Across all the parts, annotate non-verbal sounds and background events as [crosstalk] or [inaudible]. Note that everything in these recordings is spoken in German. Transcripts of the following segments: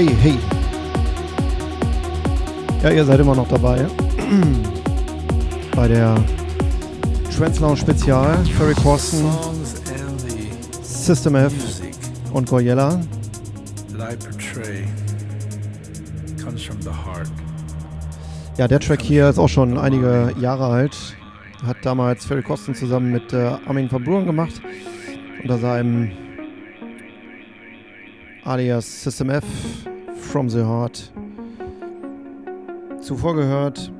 Hey, hey. Ja, ihr seid immer noch dabei. [clears throat] Bei der Trans Lounge Spezial. Ferry Corsten, System F und Goyella. Ja, der Track hier ist auch schon einige Jahre alt. Hat damals Ferry Corsten zusammen mit äh, Armin van Buuren gemacht. Unter seinem alias System F From the Heart. Zuvor gehört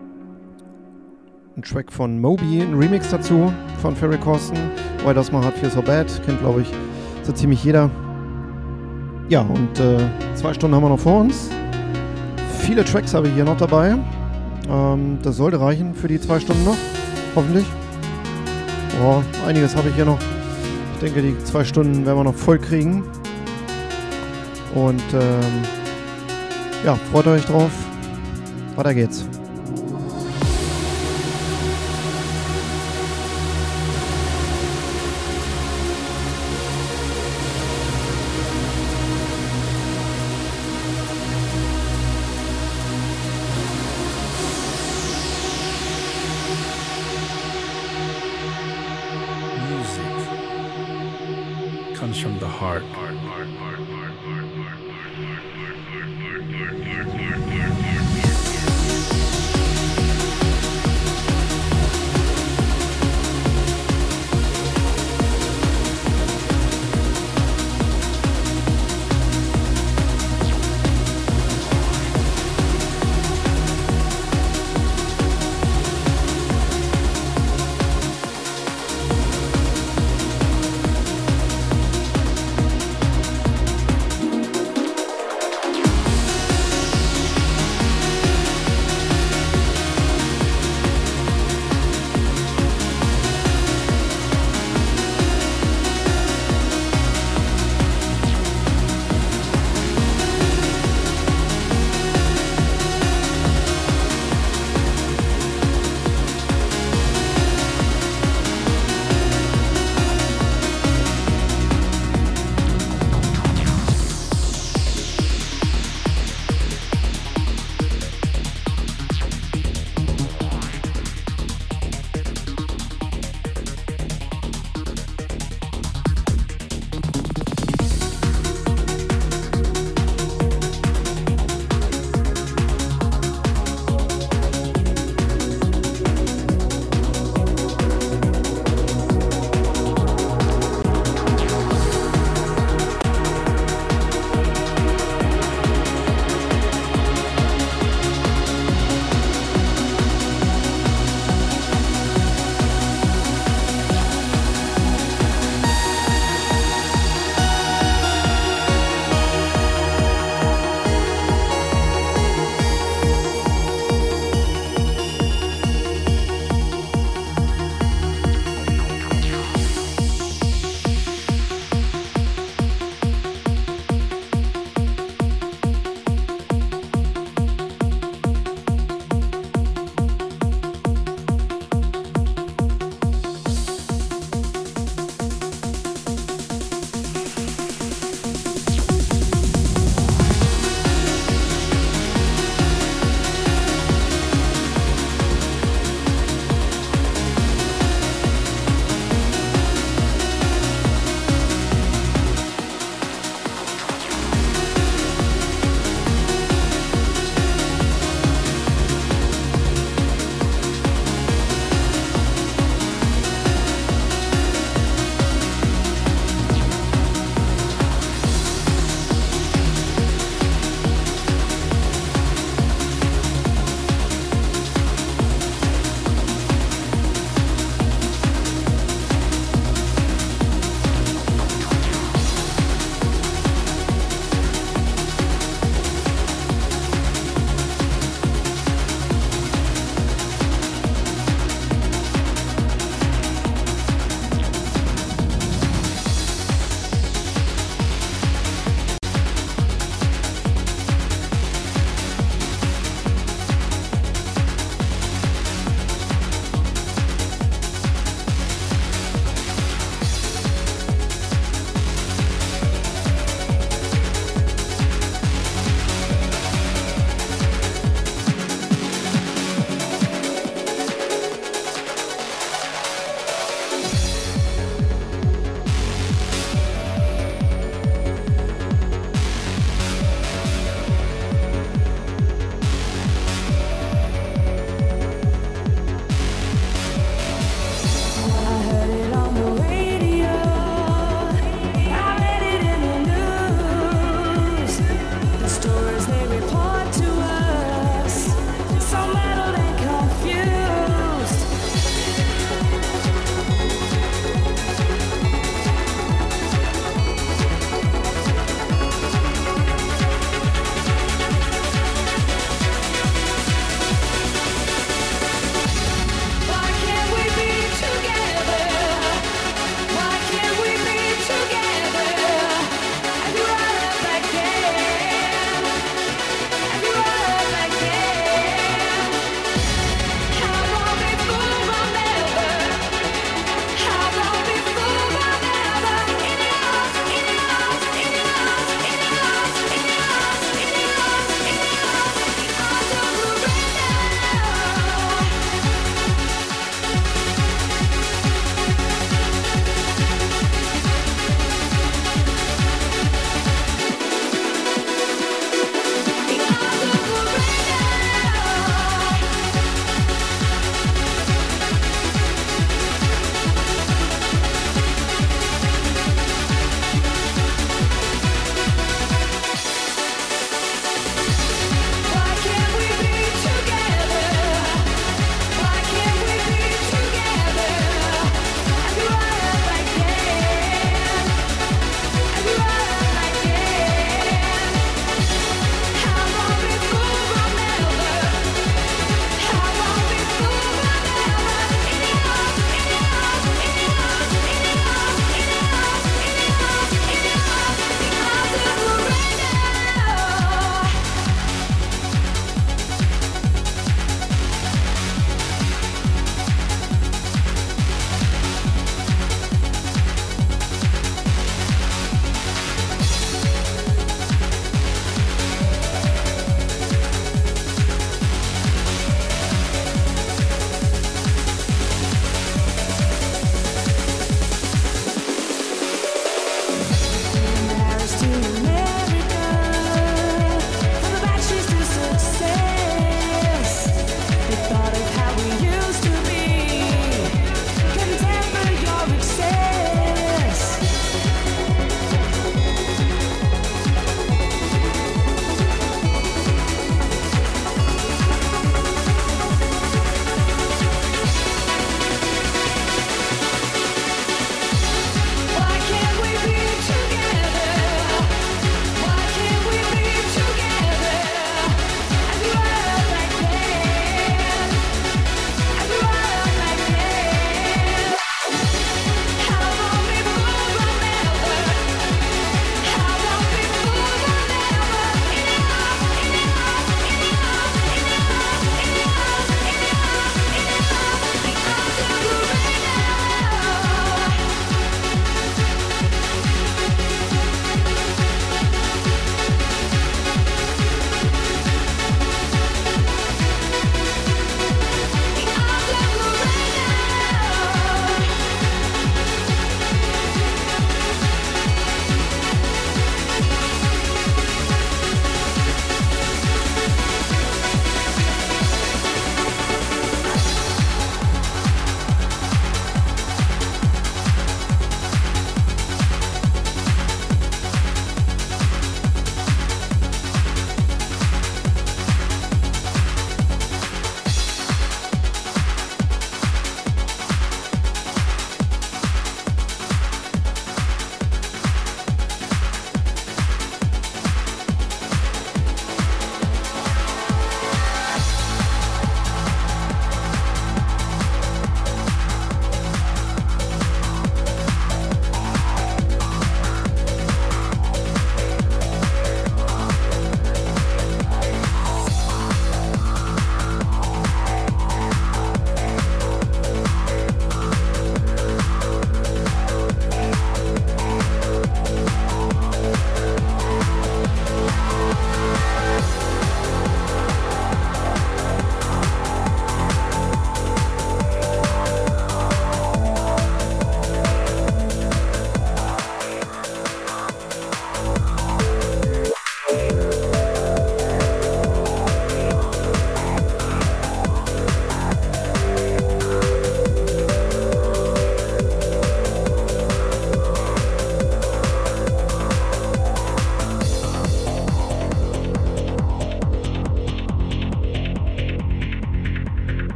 ein Track von Moby, ein Remix dazu von Ferry Corsten. Why Does My Heart Feel So Bad? Kennt, glaube ich, so ziemlich jeder. Ja, und äh, zwei Stunden haben wir noch vor uns. Viele Tracks habe ich hier noch dabei. Ähm, das sollte reichen für die zwei Stunden noch, hoffentlich. Oh, einiges habe ich hier noch. Ich denke, die zwei Stunden werden wir noch voll kriegen. Und ähm, ja, freut euch drauf. Weiter geht's.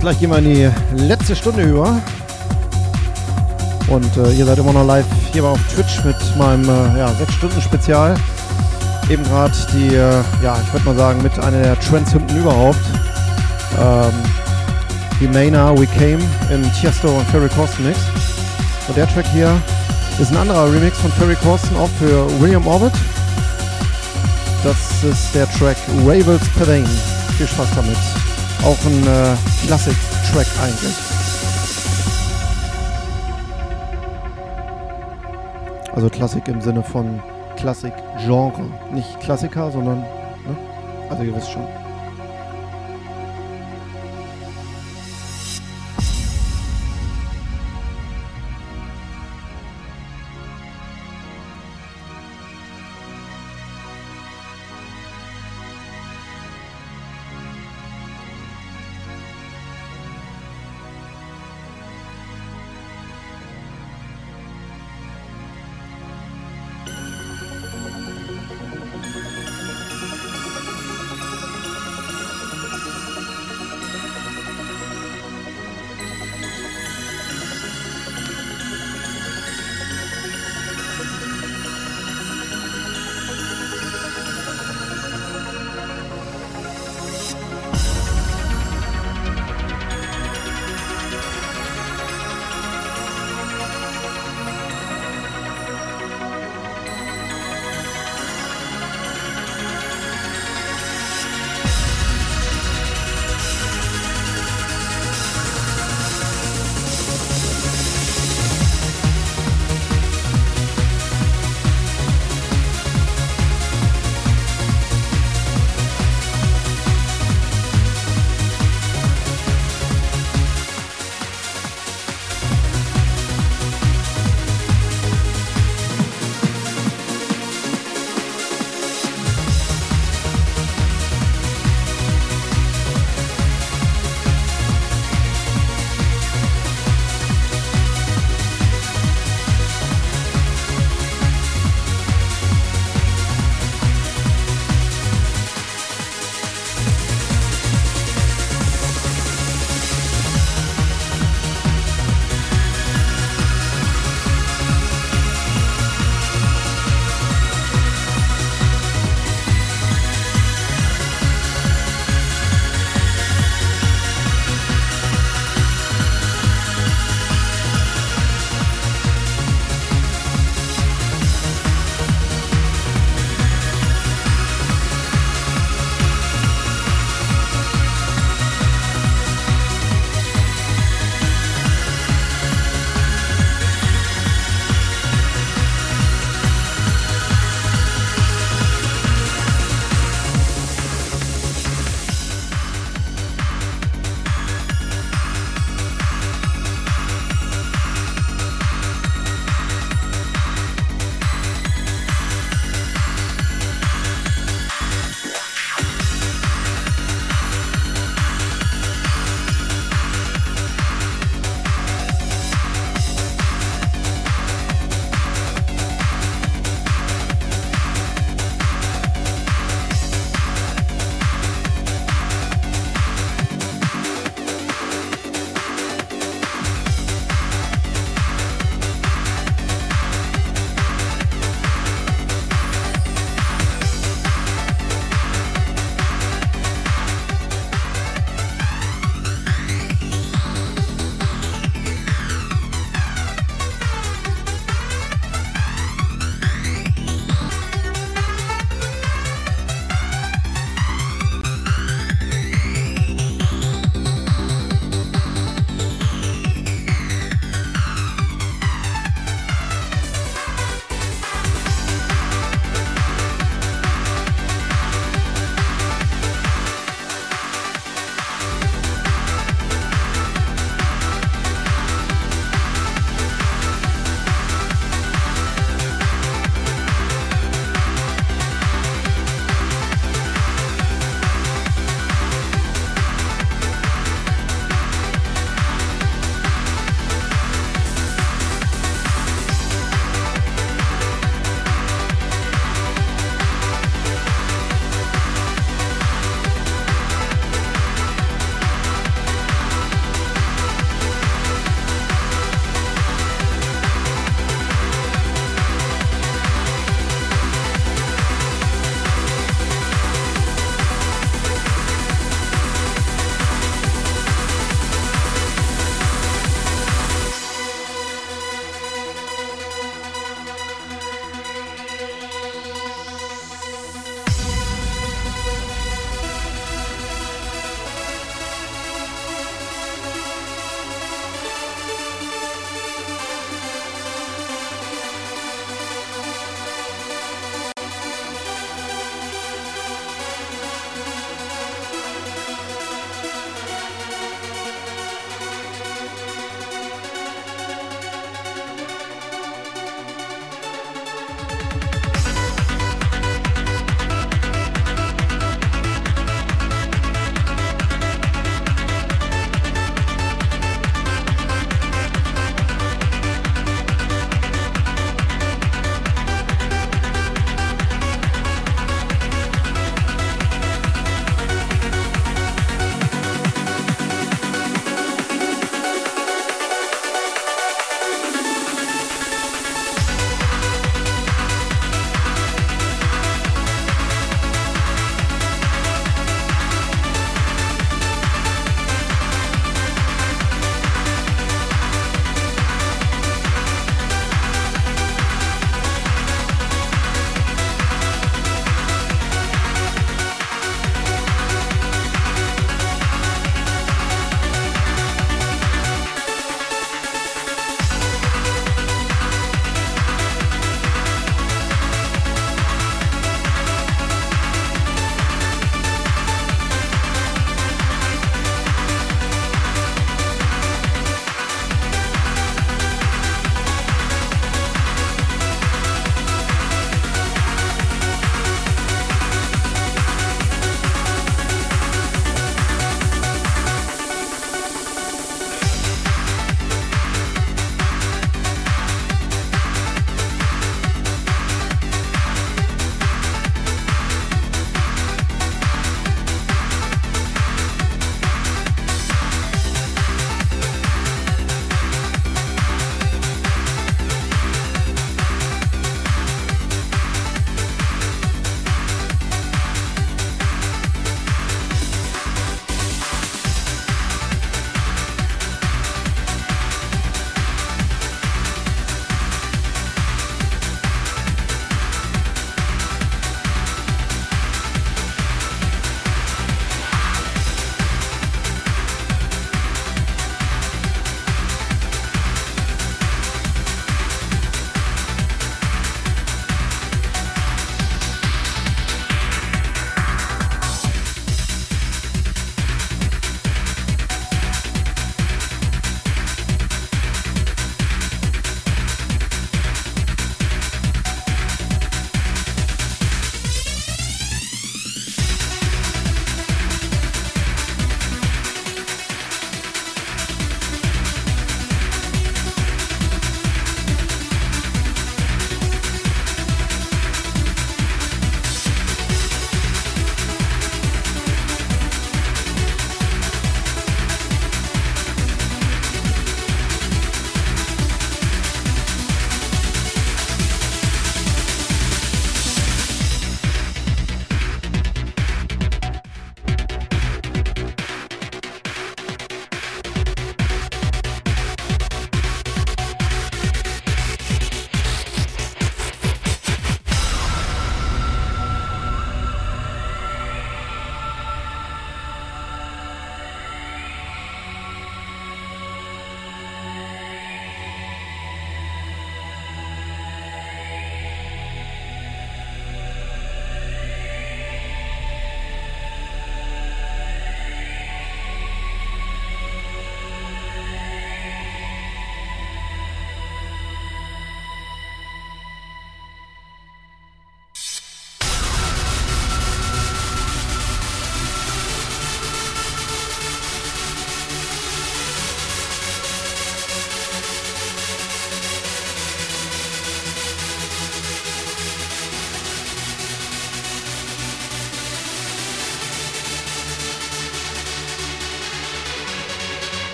Gleich gehen wir in die letzte Stunde über. Und äh, ihr seid immer noch live hier auf Twitch mit meinem äh, ja, 6-Stunden-Spezial. Eben gerade die, äh, ja, ich würde mal sagen, mit einer der Trends-Hymnen überhaupt. Ähm, die Maina We Came in Tiesto und Ferry Corsten Mix. Und der Track hier ist ein anderer Remix von Ferry Corsten, auch für William Orbit. Das ist der Track Ravels Pavane. Viel Spaß damit. Auch ein äh, Klassik-Track eigentlich. Also Klassik im Sinne von Klassik-Genre. Nicht Klassiker, sondern, ne? also ihr wisst schon.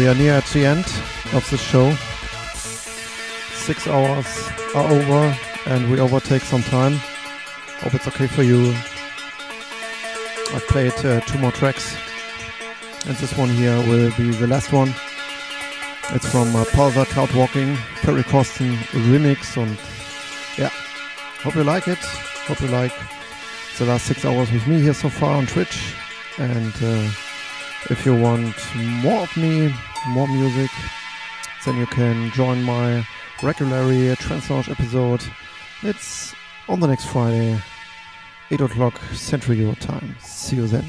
We are near at the end of the show. Six hours are over and we overtake some time. Hope it's okay for you. I've played uh, two more tracks and this one here will be the last one. It's from uh, Cloud Walking, Perry Corsten remix and yeah, hope you like it. Hope you like the last six hours with me here so far on Twitch and uh, if you want more of me, more music, then you can join my regular Trance Lounge episode. It's on the next Friday, 8 o'clock Central Euro time. See you then.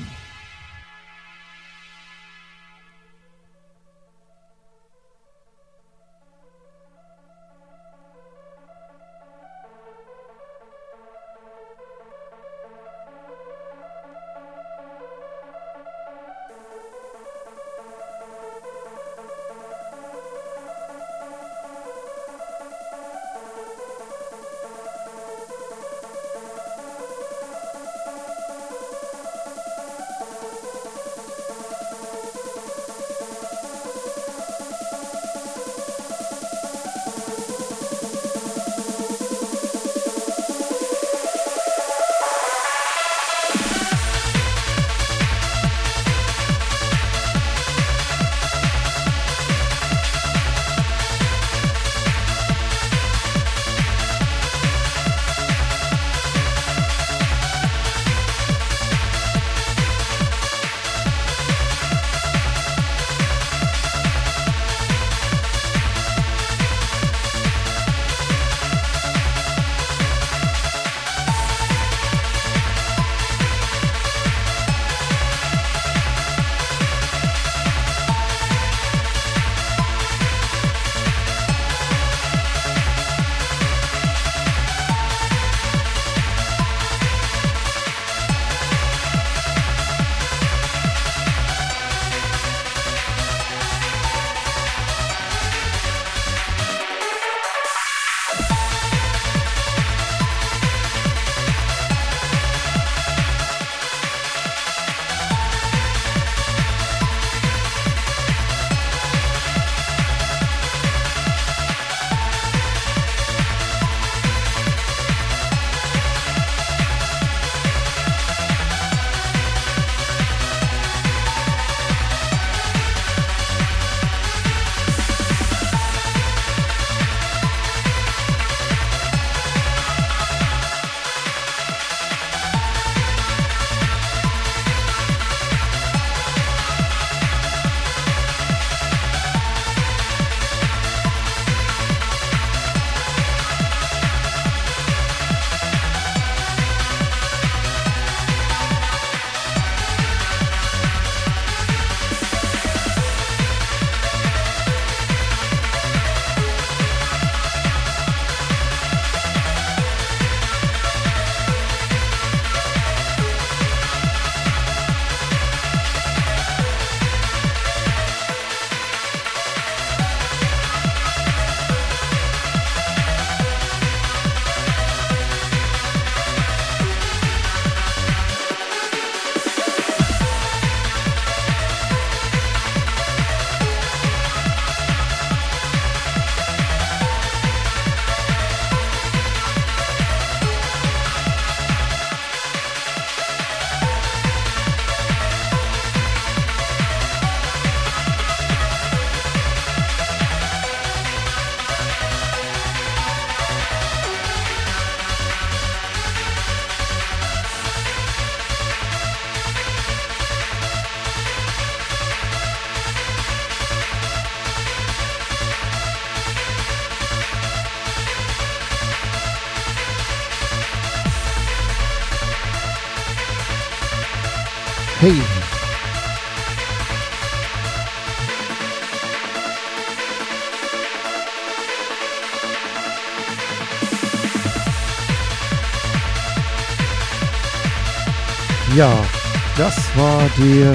Die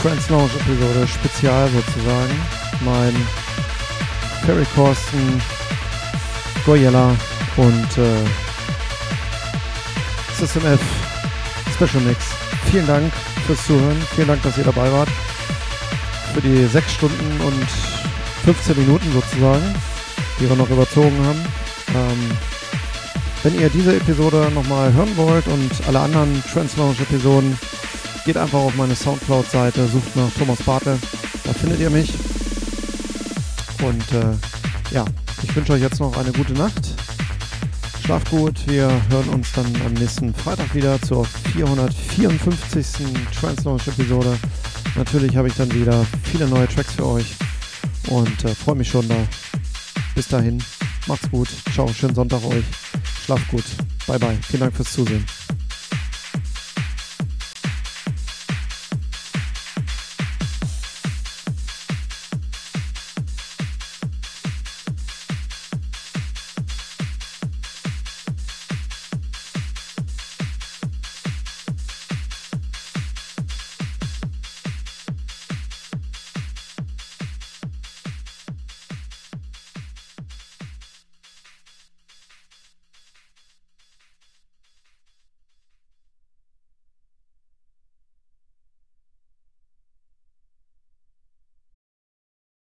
Trans Lounge Episode Spezial sozusagen. Mein Ferry Corsten, Goyella und äh, System F Special Mix. Vielen Dank fürs Zuhören. Vielen Dank, dass ihr dabei wart. für die 6 Stunden und 15 Minuten sozusagen, die wir noch überzogen haben. Ähm, wenn ihr diese Episode nochmal hören wollt und alle anderen Trans Lounge Episoden, geht einfach auf meine Soundcloud-Seite, sucht nach Thomas Bartel, da findet ihr mich. Und äh, ja, ich wünsche euch jetzt noch eine gute Nacht. Schlaft gut, wir hören uns dann am nächsten Freitag wieder zur 454. Trans Lounge Episode. Natürlich habe ich dann wieder viele neue Tracks für euch und äh, freue mich schon da. Bis dahin, macht's gut, ciao, schönen Sonntag euch, schlaft gut, bye bye, vielen Dank fürs Zusehen.